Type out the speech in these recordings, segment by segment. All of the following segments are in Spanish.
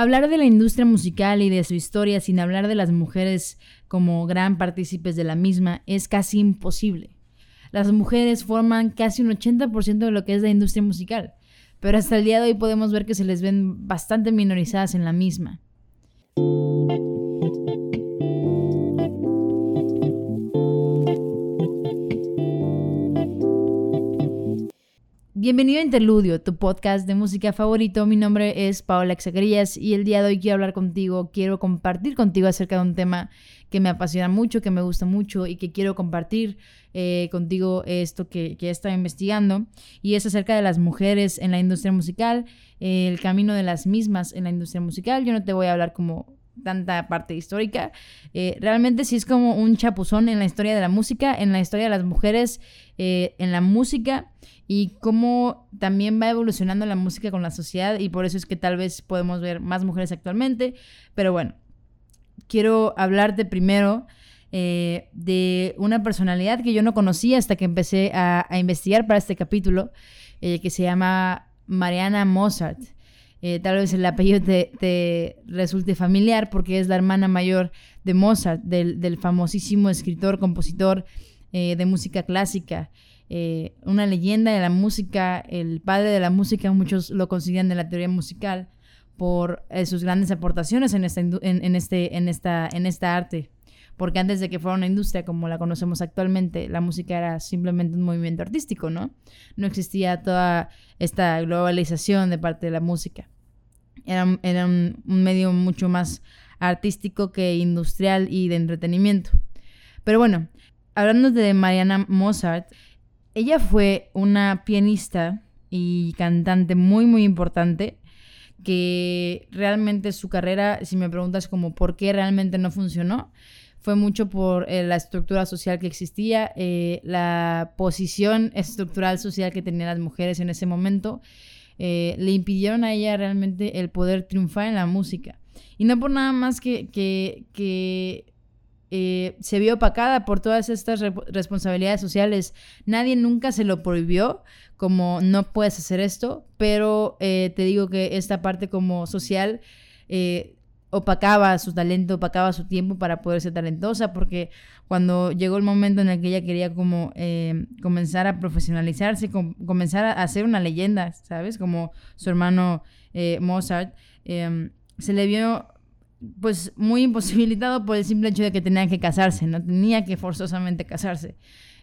Hablar de la industria musical y de su historia sin hablar de las mujeres como gran partícipes de la misma es casi imposible. Las mujeres forman casi un 80% de lo que es la industria musical, pero hasta el día de hoy podemos ver que se les ven bastante minorizadas en la misma. Bienvenido a Interludio, tu podcast de música favorito. Mi nombre es Paola Exagrías y el día de hoy quiero hablar contigo, quiero compartir contigo acerca de un tema que me apasiona mucho, que me gusta mucho y que quiero compartir eh, contigo esto que, que he estado investigando. Y es acerca de las mujeres en la industria musical, el camino de las mismas en la industria musical. Yo no te voy a hablar como tanta parte histórica. Eh, realmente sí es como un chapuzón en la historia de la música, en la historia de las mujeres, eh, en la música y cómo también va evolucionando la música con la sociedad y por eso es que tal vez podemos ver más mujeres actualmente. Pero bueno, quiero hablarte primero eh, de una personalidad que yo no conocía hasta que empecé a, investigar para este capítulo, que se llama Mariana Mozart. Eh, tal vez el apellido te, resulte familiar porque es la hermana mayor de Mozart, del, famosísimo escritor, compositor eh, de música clásica. Eh, una leyenda de la música, el padre de la música, muchos lo consideran de la teoría musical por sus grandes aportaciones en esta, en, este, en, esta, en esta arte. Porque antes de que fuera una industria como la conocemos actualmente, la música era simplemente un movimiento artístico, ¿no? No existía toda esta globalización de parte de la música. Era, un, medio mucho más artístico que industrial y de entretenimiento. Pero bueno, hablando de Mariana Mozart, ella fue una pianista y cantante muy, muy importante que realmente su carrera, si me preguntas como por qué realmente no funcionó, fue mucho por eh, la estructura social que existía, eh, la posición estructural social que tenían las mujeres en ese momento eh, le impidieron a ella realmente el poder triunfar en la música. Y no por nada más que, se vio opacada por todas estas responsabilidades sociales. Nadie nunca se lo prohibió, como no puedes hacer esto, pero te digo que esta parte como social opacaba su talento, opacaba su tiempo para poder ser talentosa, porque cuando llegó el momento en el que ella quería como eh, comenzar a profesionalizarse, comenzar a hacer una leyenda, ¿sabes? Como su hermano eh, Mozart, em, se le vio pues muy imposibilitado por el simple hecho de que tenía que casarse, no tenía que forzosamente casarse.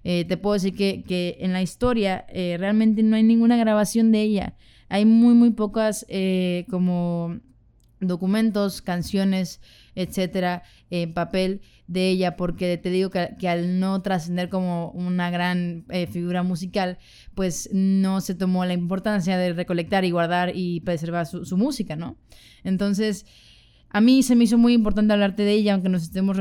Eh, te puedo decir que, que en la historia realmente no hay ninguna grabación de ella. Hay muy, muy pocas como documentos, canciones, etcétera, en papel de ella, porque te digo que, al no trascender como una gran eh, figura musical, pues no se tomó la importancia de recolectar y guardar y preservar su, música, ¿no? Entonces, a mí se me hizo muy importante hablarte de ella, aunque nos estemos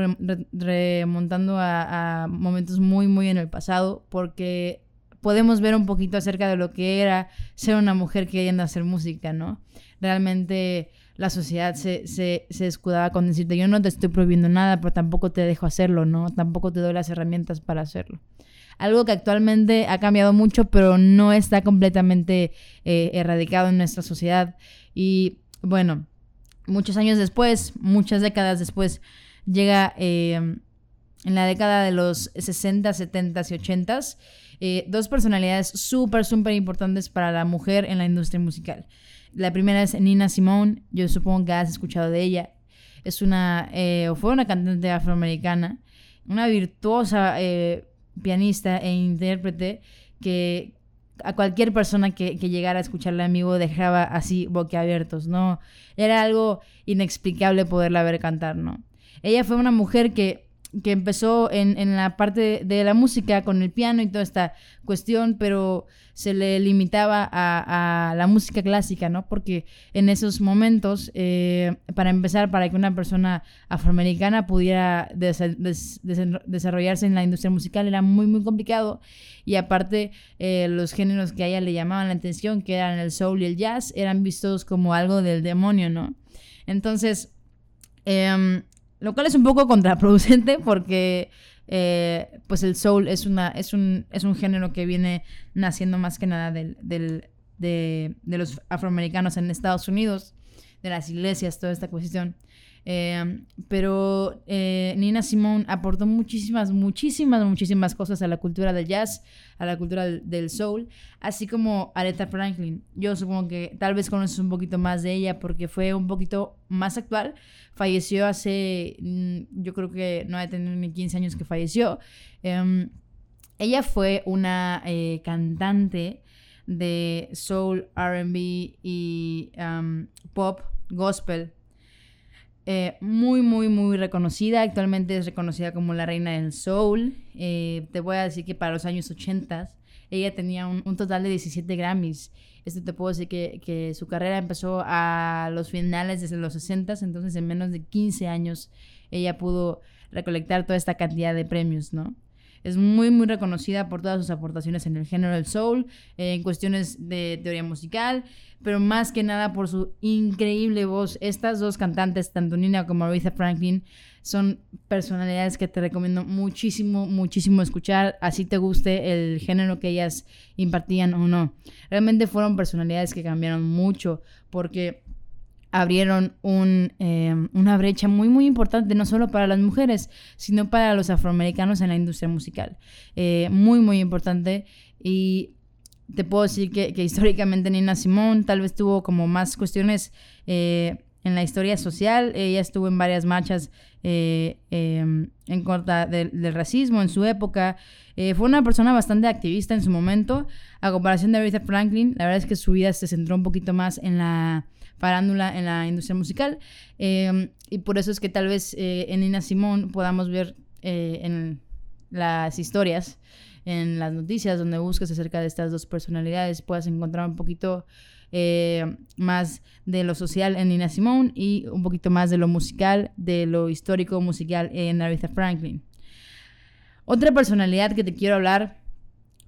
remontando a, a momentos muy, muy en el pasado, porque podemos ver un poquito acerca de lo que era ser una mujer queriendo hacer música, ¿no? Realmente la sociedad se, se, se, escudaba con decirte, yo no te estoy prohibiendo nada, pero tampoco te dejo hacerlo, ¿no? Tampoco te doy las herramientas para hacerlo. Algo que actualmente ha cambiado mucho, pero no está completamente eh, erradicado en nuestra sociedad. Y bueno, muchos años después, muchas décadas después, llega eh, en la década de los 60, 70 y 80 eh, dos personalidades súper, súper importantes para la mujer en la industria musical. La primera es Nina Simone, yo supongo que has escuchado de ella. Es una, eh, o fue una cantante afroamericana, una virtuosa eh, pianista e intérprete que a cualquier persona que, que, llegara a escucharla en vivo dejaba así boquiabiertos, ¿no? Era algo inexplicable poderla ver cantar, ¿no? Ella fue una mujer que que empezó en, en, la parte de la música con el piano y toda esta cuestión, pero se le limitaba a, a la música clásica, ¿no? Porque en esos momentos, eh, para empezar, para que una persona afroamericana pudiera desarrollarse en la industria musical era muy, muy complicado. Y aparte, eh, los géneros que a ella le llamaban la atención, que eran el soul y el jazz, eran vistos como algo del demonio, ¿no? Entonces, eh, lo cual es un poco contraproducente porque eh, pues el soul es, una, es, un, es un género que viene naciendo más que nada del, de, los afroamericanos en Estados Unidos. de las iglesias, toda esta cuestión. Eh, pero eh, Nina Simone aportó muchísimas, muchísimas, muchísimas cosas a la cultura del jazz, a la cultura del, soul, así como Aretha Franklin. Yo supongo que tal vez conoces un poquito más de ella porque fue un poquito más actual. Falleció hace, mm, yo creo que no ha tener ni 15 años que falleció. Em, ella fue una eh, cantante de soul, RB y pop, gospel eh, muy, muy, muy reconocida. Actualmente es reconocida como la reina del soul. Eh, te voy a decir que para los años 80 ella tenía un, total de 17 Grammys. Esto te puedo decir que, que, su carrera empezó a los finales desde los 60, entonces en menos de 15 años ella pudo recolectar toda esta cantidad de premios, ¿no? Es muy, muy reconocida por todas sus aportaciones en el género del soul, en cuestiones de teoría musical, pero más que nada por su increíble voz. Estas dos cantantes, tanto Nina como Aretha Franklin, son personalidades que te recomiendo muchísimo, muchísimo escuchar, así te guste el género que ellas impartían o no. Realmente fueron personalidades que cambiaron mucho porque abrieron em, una brecha muy, muy importante, no solo para las mujeres, sino para los afroamericanos en la industria musical. Eh, muy, muy importante. Y te puedo decir que, históricamente Nina Simone tal vez tuvo como más cuestiones eh, en la historia social. Ella estuvo en varias marchas eh, em, en contra del, racismo en su época. fue una persona bastante activista en su momento. A comparación de Aretha Franklin, la verdad es que su vida se centró un poquito más en la farándula en la industria musical. Em, y por eso es que tal vez eh, en Nina Simón podamos ver eh, en las historias, en las noticias donde buscas acerca de estas dos personalidades, puedas encontrar un poquito eh, más de lo social en Nina Simone y un poquito más de lo musical, de lo histórico musical en Aretha Franklin. Otra personalidad que te quiero hablar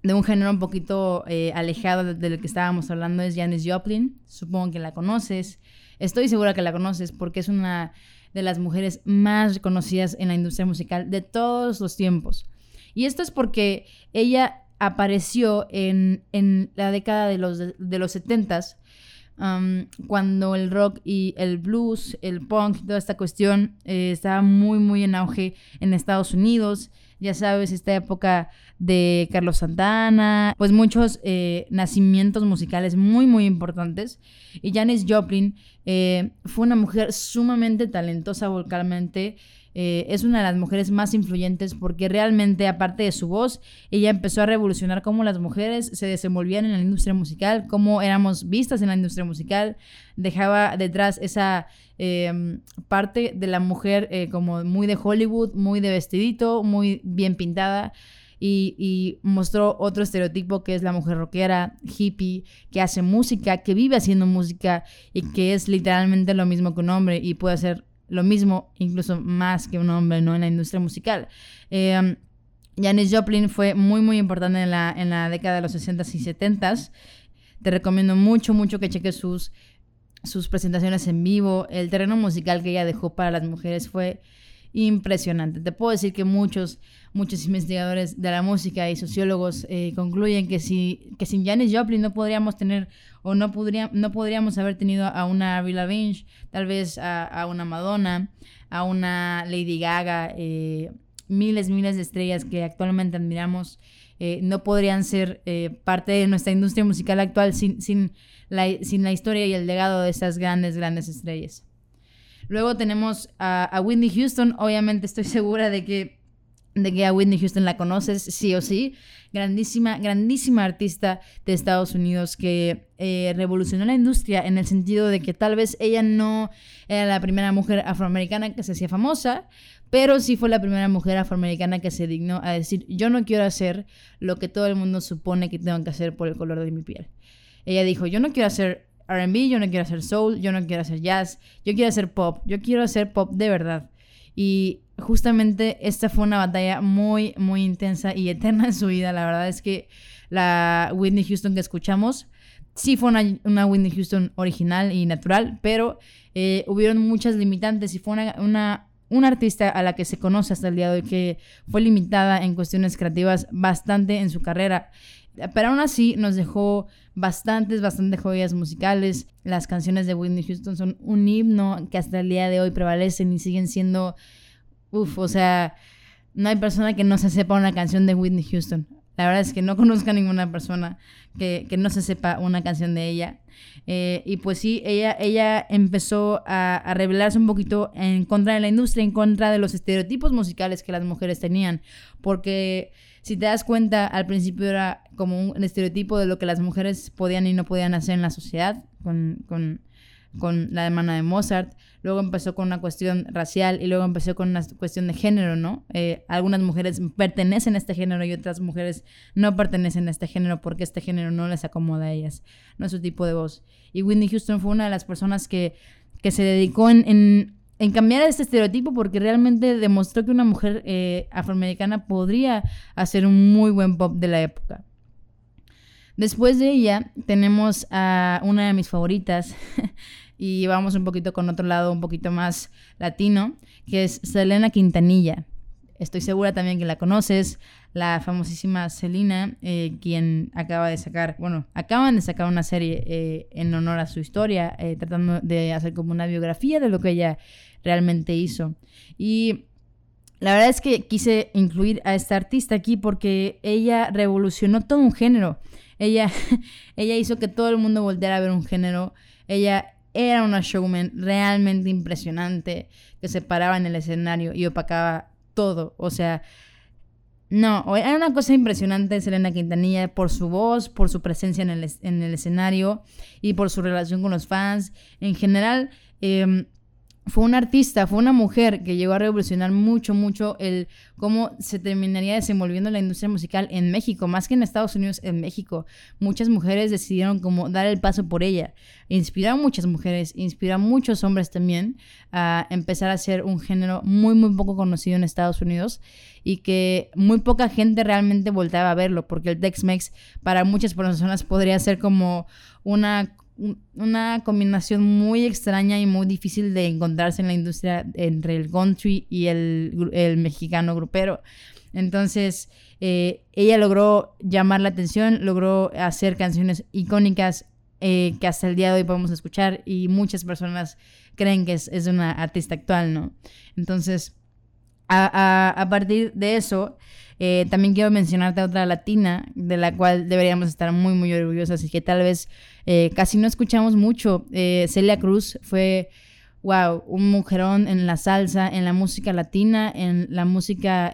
de un género un poquito eh, alejado del que estábamos hablando es Janis Joplin. Supongo que la conoces. Estoy segura que la conoces porque es una de las mujeres más reconocidas en la industria musical de todos los tiempos. Y esto es porque ella apareció en, la década de los, de, los 70s, um, cuando el rock y el blues, el punk, toda esta cuestión eh, estaba muy, muy en auge en Estados Unidos ya sabes, esta época de Carlos Santana, pues muchos eh, nacimientos musicales muy, muy importantes. Y Janis Joplin eh, fue una mujer sumamente talentosa vocalmente. Eh, es una de las mujeres más influyentes porque realmente, aparte de su voz, ella empezó a revolucionar cómo las mujeres se desenvolvían en la industria musical, cómo éramos vistas en la industria musical. Dejaba detrás esa em, parte de la mujer eh, como muy de Hollywood, muy de vestidito, muy bien pintada. Y, y, mostró otro estereotipo que es la mujer rockera, hippie, que hace música, que vive haciendo música y que es literalmente lo mismo que un hombre y puede hacer lo mismo, incluso más que un hombre, ¿no? En la industria musical. Eh, Janis Joplin fue muy, muy importante en la, en la década de los 60s y 70s. Te recomiendo mucho, mucho que cheques sus, sus presentaciones en vivo. El terreno musical que ella dejó para las mujeres fue impresionante. Te puedo decir que muchos, muchos investigadores de la música y sociólogos eh, concluyen que, si, que sin Janis Joplin no podríamos tener o no, podría, no podríamos haber tenido a una Avril Lavigne, tal vez a, una Madonna, a una Lady Gaga, eh, miles, miles de estrellas que actualmente admiramos. Eh, no podrían ser parte de nuestra industria musical actual sin, sin, la, sin la historia y el legado de estas grandes, grandes estrellas. Luego tenemos a, Whitney Houston. Obviamente estoy segura de que, de que a Whitney Houston la conoces, sí o sí. Grandísima, grandísima artista de Estados Unidos que eh, revolucionó la industria en el sentido de que tal vez ella no era la primera mujer afroamericana que se hacía famosa, pero sí fue la primera mujer afroamericana que se dignó a decir, yo no quiero hacer lo que todo el mundo supone que tengo que hacer por el color de mi piel. Ella dijo, yo no quiero hacer RB, yo no quiero hacer soul, yo no quiero hacer jazz, yo quiero hacer pop, yo quiero hacer pop de verdad. Y justamente esta fue una batalla muy, muy intensa y eterna en su vida. La verdad es que la Whitney Houston que escuchamos sí fue una, Whitney Houston original y natural, pero eh, hubieron muchas limitantes y fue una, una, una, artista a la que se conoce hasta el día de hoy que fue limitada en cuestiones creativas bastante en su carrera. Pero aún así nos dejó bastantes, bastantes joyas musicales. Las canciones de Whitney Houston son un himno que hasta el día de hoy prevalecen y siguen siendo, uff, o sea, no hay persona que no se sepa una canción de Whitney Houston. La verdad es que no conozco a ninguna persona que, no se sepa una canción de ella. Eh, y pues sí, ella, ella empezó a, a, rebelarse un poquito en contra de la industria, en contra de los estereotipos musicales que las mujeres tenían. Porque si te das cuenta, al principio era como un estereotipo de lo que las mujeres podían y no podían hacer en la sociedad, con, con, con la demanda de Mozart. Luego empezó con una cuestión racial y luego empezó con una cuestión de género, ¿no? Eh, algunas mujeres pertenecen a este género y otras mujeres no pertenecen a este género porque este género no les acomoda a ellas, no es su tipo de voz. Y Whitney Houston fue una de las personas que, que se dedicó en en cambiar este estereotipo porque realmente demostró que una mujer eh, afroamericana podría hacer un muy buen pop de la época. Después de ella tenemos a una de mis favoritas y vamos un poquito con otro lado un poquito más latino, que es Selena Quintanilla. Estoy segura también que la conoces, la famosísima Selena, eh, quien acaba de sacar, bueno, acaban de sacar una serie eh, en honor a su historia, tratando de hacer como una biografía de lo que ella realmente hizo. Y la verdad es que quise incluir a esta artista aquí porque ella revolucionó todo un género. Ella, ella hizo que todo el mundo volteara a ver un género. Ella era una showman realmente impresionante que se paraba en el escenario y opacaba todo. O sea, no, era una cosa impresionante Selena Quintanilla por su voz, por su presencia en el, en el escenario y por su relación con los fans. En general, eh, fue una artista, fue una mujer que llegó a revolucionar mucho, mucho el cómo se terminaría desenvolviendo la industria musical en México, más que en Estados Unidos, en México. Muchas mujeres decidieron como dar el paso por ella. Inspiró a muchas mujeres, inspiró a muchos hombres también a empezar a hacer un género muy, muy poco conocido en Estados Unidos y que muy poca gente realmente volteaba a verlo, porque el Tex-Mex para muchas personas podría ser como una una combinación muy extraña y muy difícil de encontrarse en la industria entre el country y el, mexicano grupero. Entonces, eh, ella logró llamar la atención, logró hacer canciones icónicas eh, que hasta el día de hoy podemos escuchar y muchas personas creen que es, una artista actual, ¿no? Entonces, a, partir de eso, eh, también quiero mencionarte a otra latina de la cual deberíamos estar muy, muy orgullosos y que tal vez eh, casi no escuchamos mucho. Eh, Celia Cruz fue, wow, un mujerón en la salsa, en la música latina, en la música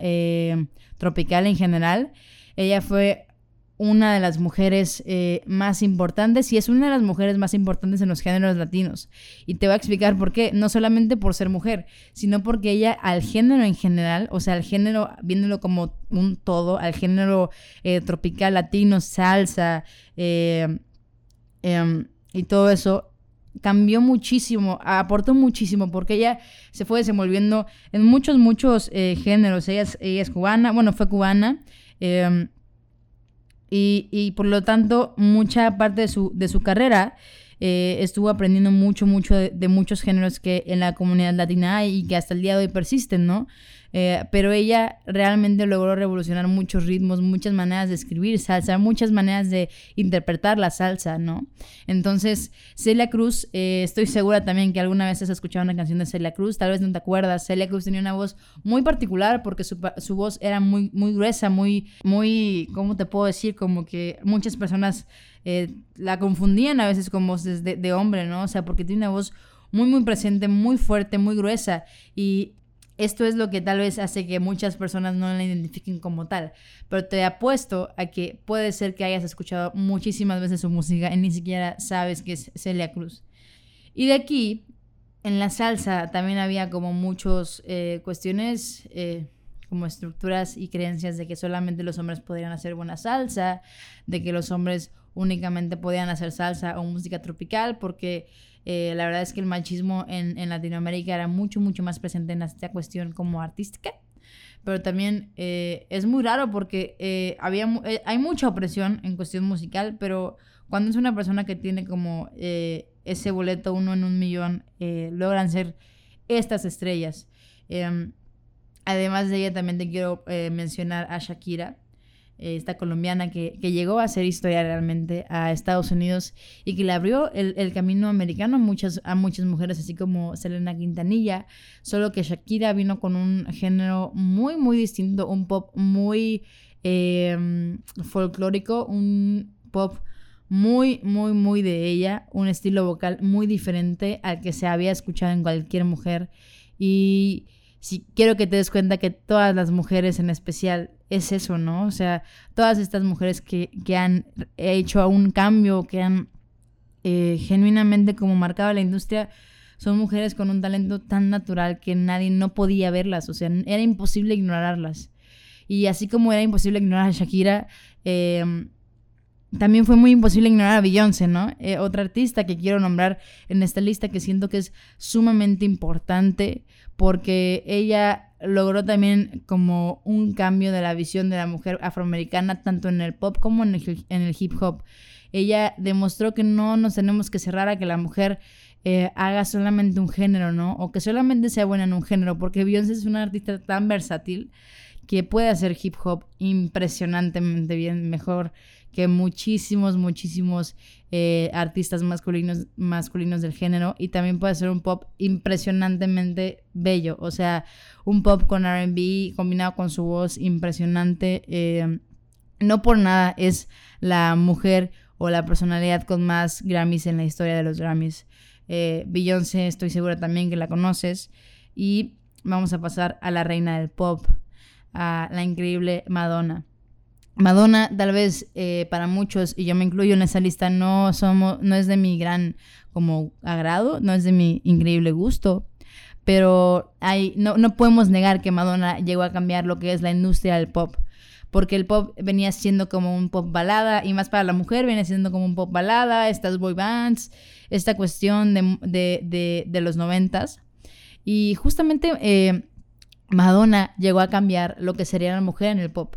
tropical en general. Ella fue una de las mujeres eh, más importantes y es una de las mujeres más importantes en los géneros latinos. Y te voy a explicar por qué, no solamente por ser mujer, sino porque ella al género en general, o sea, al género, viéndolo como un todo, al género eh, tropical latino, salsa eh, em, y todo eso, cambió muchísimo, aportó muchísimo, porque ella se fue desenvolviendo en muchos, muchos géneros. Ella es, ella es cubana, bueno, fue cubana. Em, y, por lo tanto, mucha parte de su, de su carrera eh, estuvo aprendiendo mucho, mucho de, muchos géneros que en la comunidad latina hay y que hasta el día de hoy persisten, ¿no? Eh, pero ella realmente logró revolucionar muchos ritmos, muchas maneras de escribir salsa, muchas maneras de interpretar la salsa, ¿no? Entonces, Celia Cruz, eh, estoy segura también que alguna vez has escuchado una canción de Celia Cruz, tal vez no te acuerdas, Celia Cruz tenía una voz muy particular porque su, voz era muy, muy gruesa, muy, muy, ¿cómo te puedo decir? Como que muchas personas eh, la confundían a veces con voces de, de hombre, ¿no? O sea, porque tiene una voz muy, muy presente, muy fuerte, muy gruesa. Y esto es lo que tal vez hace que muchas personas no la identifiquen como tal. Pero te apuesto a que puede ser que hayas escuchado muchísimas veces su música y ni siquiera sabes que es Celia Cruz. Y de aquí, en la salsa, también había como muchas eh, cuestiones, eh, como estructuras y creencias de que solamente los hombres podrían hacer buena salsa, de que los hombres únicamente podían hacer salsa o música tropical, porque eh, la verdad es que el machismo en, en, Latinoamérica era mucho, mucho más presente en esta cuestión como artística. Pero también eh, es muy raro porque eh, había, hay mucha opresión en cuestión musical, pero cuando es una persona que tiene como ese boleto uno en un millón, logran ser estas estrellas. Em, además de ella, también te quiero mencionar a Shakira. Eh, esta colombiana que, llegó a hacer historia realmente a Estados Unidos y que le abrió el, camino americano a muchas, a muchas mujeres, así como Selena Quintanilla, solo que Shakira vino con un género muy, muy distinto, un pop muy em, folclórico, un pop muy, muy, muy de ella, un estilo vocal muy diferente al que se había escuchado en cualquier mujer. Y si quiero que te des cuenta que todas las mujeres en especial es eso, ¿no? O sea, todas estas mujeres que, han hecho un cambio, que han eh, genuinamente como marcado la industria, son mujeres con un talento tan natural que nadie no podía verlas, o sea, era imposible ignorarlas. Y así como era imposible ignorar a Shakira, em, también fue muy imposible ignorar a Beyoncé, ¿no? Eh, otra artista que quiero nombrar en esta lista que siento que es sumamente importante porque ella logró también como un cambio de la visión de la mujer afroamericana, tanto en el pop como en el, hip hop. Ella demostró que no nos tenemos que cerrar a que la mujer eh, haga solamente un género, ¿no? O que solamente sea buena en un género, porque Beyoncé es una artista tan versátil que puede hacer hip hop impresionantemente bien, mejor que muchísimos, muchísimos eh, artistas masculinos, masculinos del género y también puede ser un pop impresionantemente bello, o sea, un pop con RB combinado con su voz impresionante. Eh, no por nada es la mujer o la personalidad con más Grammys en la historia de los Grammys. Eh, Beyoncé, estoy segura también que la conoces. Y vamos a pasar a la reina del pop, a la increíble Madonna. Madonna, tal vez eh, para muchos, y yo me incluyo en esa lista, no, somos, no es de mi gran como agrado, no es de mi increíble gusto, pero hay, no, no podemos negar que Madonna llegó a cambiar lo que es la industria del pop, porque el pop venía siendo como un pop balada, y más para la mujer viene siendo como un pop balada, estas boy bands, esta cuestión de, los noventas, y justamente eh, Madonna llegó a cambiar lo que sería la mujer en el pop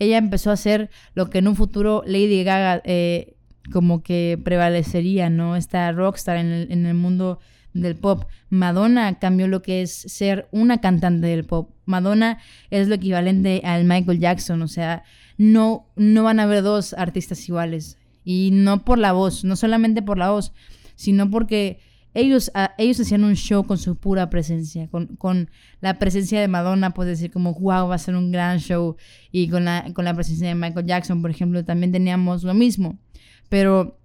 ella empezó a hacer lo que en un futuro Lady Gaga eh, como que prevalecería, ¿no? Esta rockstar en el, en el mundo del pop. Madonna cambió lo que es ser una cantante del pop. Madonna es lo equivalente al Michael Jackson, o sea, no, no van a haber dos artistas iguales. Y no por la voz, no solamente por la voz, sino porque ellos, ah, ellos hacían un show con su pura presencia, con, la presencia de Madonna, puedes decir como, wow, va a ser un gran show. Y con la, con la presencia de Michael Jackson, por ejemplo, también teníamos lo mismo. Pero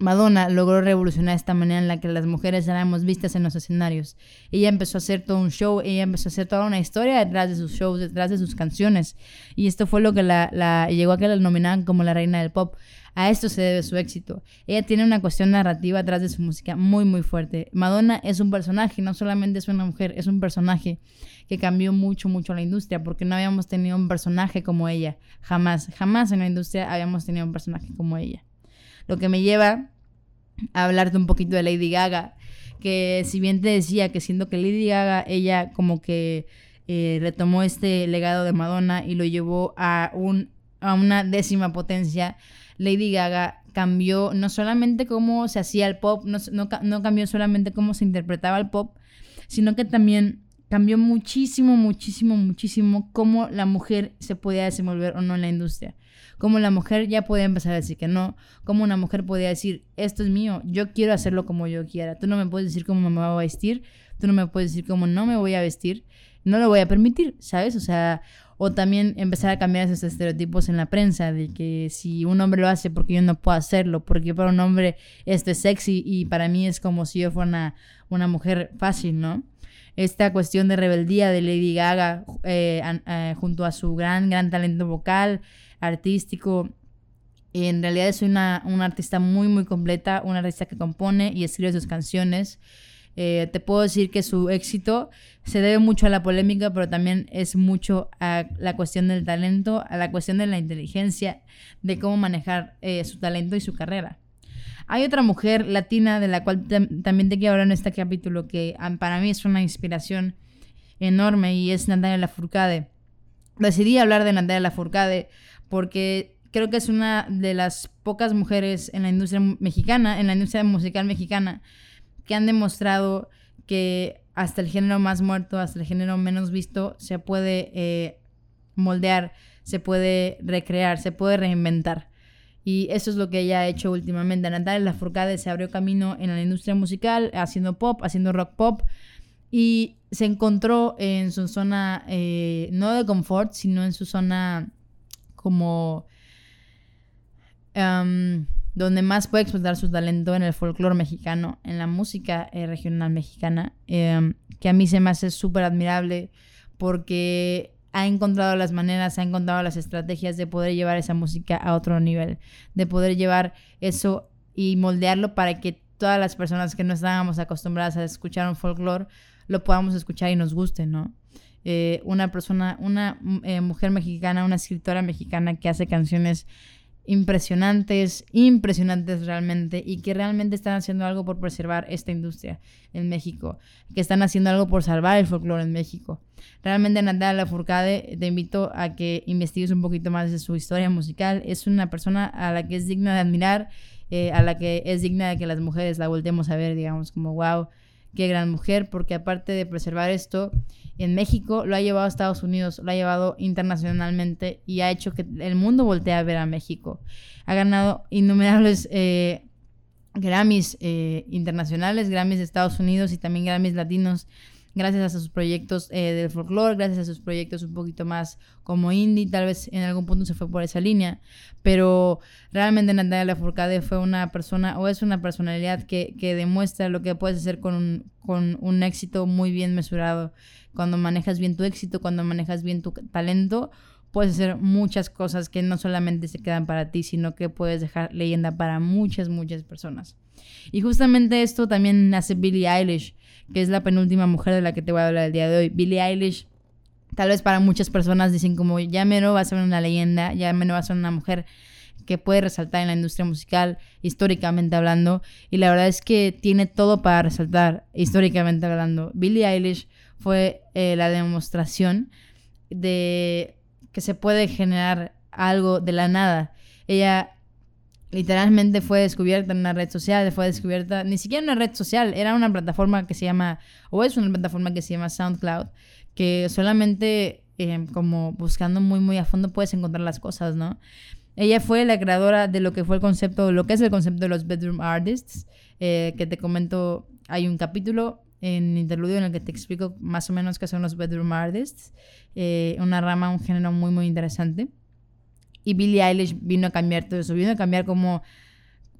Madonna logró revolucionar esta manera en la que las mujeres éramos vistas en los escenarios. Ella empezó a hacer todo un show, ella empezó a hacer toda una historia detrás de sus shows, detrás de sus canciones. Y esto fue lo que la, la llegó a que la nominaran como la reina del pop. A esto se debe su éxito. Ella tiene una cuestión narrativa atrás de su música muy muy fuerte. Madonna es un personaje, no solamente es una mujer, es un personaje que cambió mucho mucho la industria porque no habíamos tenido un personaje como ella. Jamás, jamás en la industria habíamos tenido un personaje como ella. Lo que me lleva a hablarte un poquito de Lady Gaga, que si bien te decía que siendo que Lady Gaga, ella como que eh, retomó este legado de Madonna y lo llevó a, un, a una décima potencia, Lady Gaga cambió no solamente cómo se hacía el pop, no, no, cambió solamente cómo se interpretaba el pop, sino que también cambió muchísimo, muchísimo, muchísimo cómo la mujer se podía desenvolver o no en la industria. Cómo la mujer ya podía empezar a decir que no, cómo una mujer podía decir, esto es mío, yo quiero hacerlo como yo quiera. Tú no me puedes decir cómo me voy a vestir, tú no me puedes decir cómo no me voy a vestir, no lo voy a permitir, ¿sabes? O sea, o también empezar a cambiar esos estereotipos en la prensa de que si un hombre lo hace porque yo no puedo hacerlo, porque para un hombre esto es sexy y para mí es como si yo fuera una, una mujer fácil, ¿no? Esta cuestión de rebeldía de Lady Gaga eh, eh, junto a su gran, gran talento vocal, artístico, en realidad es una, una artista muy, muy completa, una artista que compone y escribe sus canciones. Eh, te puedo decir que su éxito se debe mucho a la polémica, pero también es mucho a la cuestión del talento, a la cuestión de la inteligencia, de cómo manejar eh, su talento y su carrera. Hay otra mujer latina de la cual también te quiero hablar en este capítulo que para mí es una inspiración enorme y es Natalia Lafourcade. Decidí hablar de Natalia Lafourcade porque creo que es una de las pocas mujeres en la industria mexicana, en la industria musical mexicana, que han demostrado que hasta el género más muerto, hasta el género menos visto, se puede eh, moldear se puede recrear, se puede reinventar. Y eso es lo que ella ha hecho últimamente. Natalia Lafourcade se abrió camino en la industria musical, haciendo pop, haciendo rock pop. Y se encontró en su zona, eh, no de confort, sino en su zona como donde más puede explotar su talento en el folclore mexicano, en la música eh, regional mexicana, em, que a mí se me hace súper admirable porque ha encontrado las maneras, ha encontrado las estrategias de poder llevar esa música a otro nivel, de poder llevar eso y moldearlo para que todas las personas que no estábamos acostumbradas a escuchar un folclore lo podamos escuchar y nos guste, ¿no? Eh, una persona, una eh, mujer mexicana, una escritora mexicana que hace canciones impresionantes, impresionantes realmente, y que realmente están haciendo algo por preservar esta industria en México, que están haciendo algo por salvar el folclore en México. Realmente Natalia Lafourcade te invito a que investigues un poquito más de su historia musical. Es una persona a la que es digna de admirar, eh, a la que es digna de que las mujeres la voltemos a ver, digamos, como wow, qué gran mujer, porque aparte de preservar esto, en México, lo ha llevado a Estados Unidos, lo ha llevado internacionalmente y ha hecho que el mundo voltee a ver a México. Ha ganado innumerables eh, Grammys eh, internacionales, Grammys de Estados Unidos y también Grammys latinos gracias a sus proyectos eh, del folclore, gracias a sus proyectos un poquito más como indie, tal vez en algún punto se fue por esa línea, pero realmente Natalia Lafourcade fue una persona o es una personalidad que, que demuestra lo que puedes hacer con un, con un éxito muy bien mesurado cuando manejas bien tu éxito, cuando manejas bien tu talento, puedes hacer muchas cosas que no solamente se quedan para ti, sino que puedes dejar leyenda para muchas, muchas personas. Y justamente esto también hace Billie Eilish, que es la penúltima mujer de la que te voy a hablar el día de hoy. Billie Eilish, tal vez para muchas personas dicen como ya no va a ser una leyenda, ya no va a ser una mujer que puede resaltar en la industria musical, históricamente hablando. Y la verdad es que tiene todo para resaltar, históricamente hablando. Billie Eilish fue eh, la demostración de que se puede generar algo de la nada. Ella literalmente fue descubierta en una red social, fue descubierta, ni siquiera en una red social, era una plataforma que se llama, o es una plataforma que se llama SoundCloud, que solamente eh, como buscando muy, muy a fondo puedes encontrar las cosas, ¿no? Ella fue la creadora de lo que fue el concepto, lo que es el concepto de los bedroom artists, eh, que te comento, hay un capítulo en interludio en el que te explico más o menos qué son los bedroom artists, eh, una rama, un género muy, muy interesante. Y Billie Eilish vino a cambiar todo eso, vino a cambiar cómo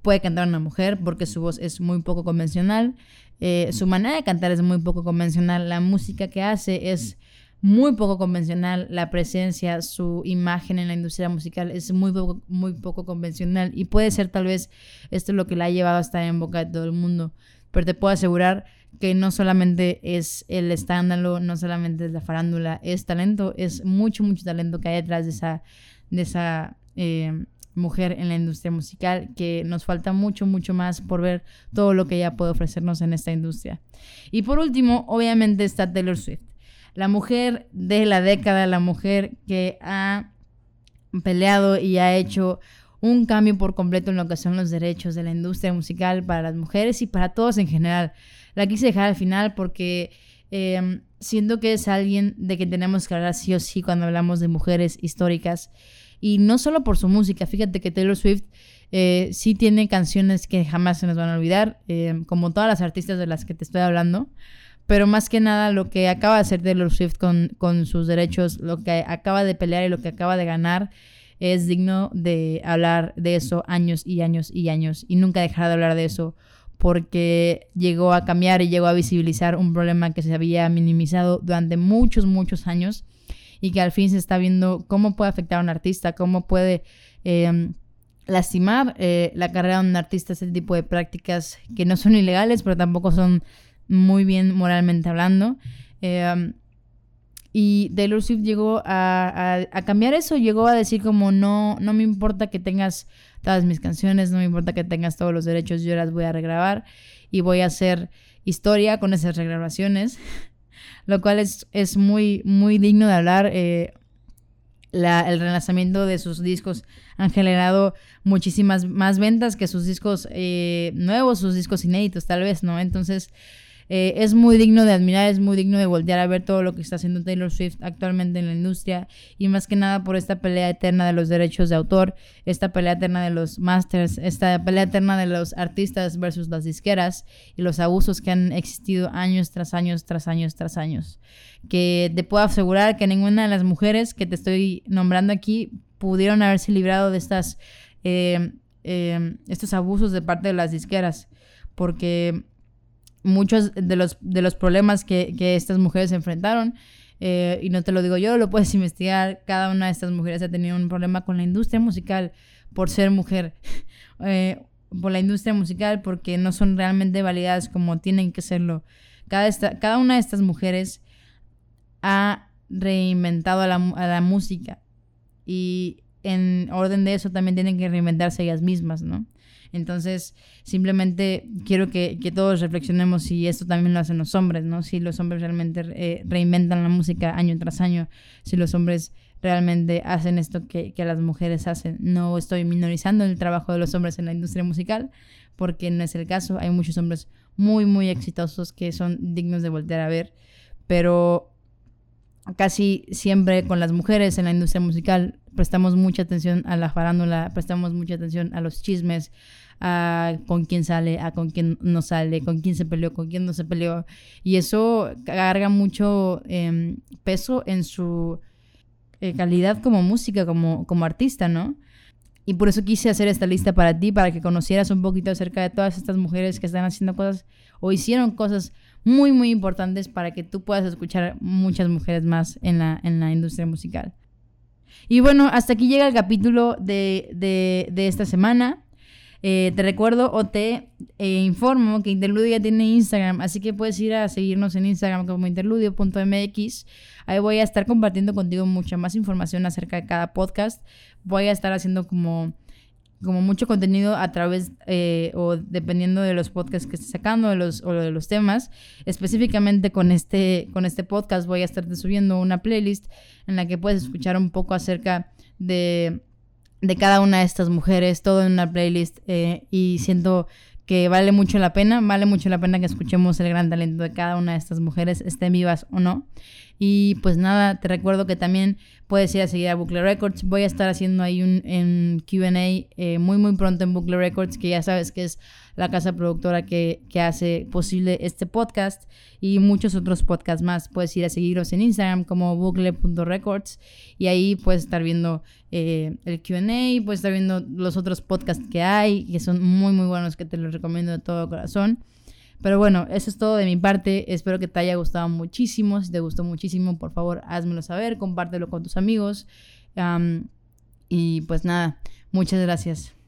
puede cantar una mujer, porque su voz es muy poco convencional, eh, su manera de cantar es muy poco convencional, la música que hace es muy poco convencional, la presencia, su imagen en la industria musical es muy poco, muy poco convencional y puede ser tal vez esto lo que la ha llevado a estar en boca de todo el mundo, pero te puedo asegurar que no solamente es el escándalo, no solamente es la farándula, es talento, es mucho, mucho talento que hay detrás de esa, de esa eh, mujer en la industria musical, que nos falta mucho, mucho más por ver todo lo que ella puede ofrecernos en esta industria. Y por último, obviamente está Taylor Swift, la mujer de la década, la mujer que ha peleado y ha hecho un cambio por completo en lo que son los derechos de la industria musical para las mujeres y para todos en general. La quise dejar al final porque em, siento que es alguien de que tenemos que hablar sí o sí cuando hablamos de mujeres históricas. Y no solo por su música, fíjate que Taylor Swift eh, sí tiene canciones que jamás se nos van a olvidar, em, como todas las artistas de las que te estoy hablando. Pero más que nada lo que acaba de hacer Taylor Swift con, con sus derechos, lo que acaba de pelear y lo que acaba de ganar, es digno de hablar de eso años y años y años y nunca dejar de hablar de eso porque llegó a cambiar y llegó a visibilizar un problema que se había minimizado durante muchos, muchos años y que al fin se está viendo cómo puede afectar a un artista, cómo puede em, lastimar eh, la carrera de un artista ese tipo de prácticas que no son ilegales, pero tampoco son muy bien moralmente hablando. Em, y Taylor Swift llegó a, cambiar eso, llegó a decir como no, no me importa que tengas todas mis canciones, no me importa que tengas todos los derechos, yo las voy a regrabar y voy a hacer historia con esas regrabaciones, lo cual es, es muy, muy digno de hablar. Eh, el relanzamiento de sus discos han generado muchísimas más ventas que sus discos eh, nuevos, sus discos inéditos tal vez, ¿no? Entonces Eh, es muy digno de admirar, es muy digno de voltear a ver todo lo que está haciendo Taylor Swift actualmente en la industria y más que nada por esta pelea eterna de los derechos de autor, esta pelea eterna de los masters, esta pelea eterna de los artistas versus las disqueras y los abusos que han existido años tras años tras años tras años. Que te puedo asegurar que ninguna de las mujeres que te estoy nombrando aquí pudieron haberse librado de estas, eh, eh, estos abusos de parte de las disqueras, porque muchos de los, de los problemas que, estas mujeres enfrentaron, eh, y no te lo digo yo, lo puedes investigar, cada una de estas mujeres ha tenido un problema con la industria musical por ser mujer, por la industria musical, porque no son realmente validadas como tienen que serlo. Cada, esta, cada una de estas mujeres ha reinventado a la, a la música y en orden de eso también tienen que reinventarse ellas mismas, ¿no? Entonces, simplemente quiero que, todos reflexionemos si esto también lo hacen los hombres, ¿no? Si los hombres realmente eh, reinventan la música año tras año, si los hombres realmente hacen esto que, que, las mujeres hacen. No estoy minorizando el trabajo de los hombres en la industria musical, porque no es el caso. Hay muchos hombres muy, muy exitosos que son dignos de voltear a ver, pero casi siempre con las mujeres en la industria musical prestamos mucha atención a la farándula, prestamos mucha atención a los chismes, a con quién sale, a con quién no sale, con quién se peleó, con quién no se peleó. Y eso carga mucho em, peso en su eh, calidad como música, como, como artista, ¿no? Y por eso quise hacer esta lista para ti, para que conocieras un poquito acerca de todas estas mujeres que están haciendo cosas o hicieron cosas muy, muy importantes para que tú puedas escuchar muchas mujeres más en la, en la industria musical. Y bueno, hasta aquí llega el capítulo de, de, esta semana. Eh, te recuerdo o te eh, informo que Interludio ya tiene Instagram, así que puedes ir a seguirnos en Instagram como interludio.mx. Ahí voy a estar compartiendo contigo mucha más información acerca de cada podcast. Voy a estar haciendo como como mucho contenido a través eh, o dependiendo de los podcasts que esté sacando de los, o de los temas. Específicamente con este, con este podcast voy a estarte subiendo una playlist en la que puedes escuchar un poco acerca de, de cada una de estas mujeres, todo en una playlist. Eh, y siento que vale mucho la pena, vale mucho la pena que escuchemos el gran talento de cada una de estas mujeres, estén vivas o no. Y pues nada, te recuerdo que también puedes ir a seguir a Bucle Records. Voy a estar haciendo ahí un, QA eh, muy muy pronto en Bucle Records, que ya sabes que es la casa productora que, que, hace posible este podcast y muchos otros podcasts más. Puedes ir a seguirlos en Instagram como bucle.records y ahí puedes estar viendo eh, el QA, puedes estar viendo los otros podcasts que hay, que son muy muy buenos, que te los recomiendo de todo corazón. Pero bueno, eso es todo de mi parte. Espero que te haya gustado muchísimo. Si te gustó muchísimo, por favor, házmelo saber, compártelo con tus amigos. y pues nada, muchas gracias.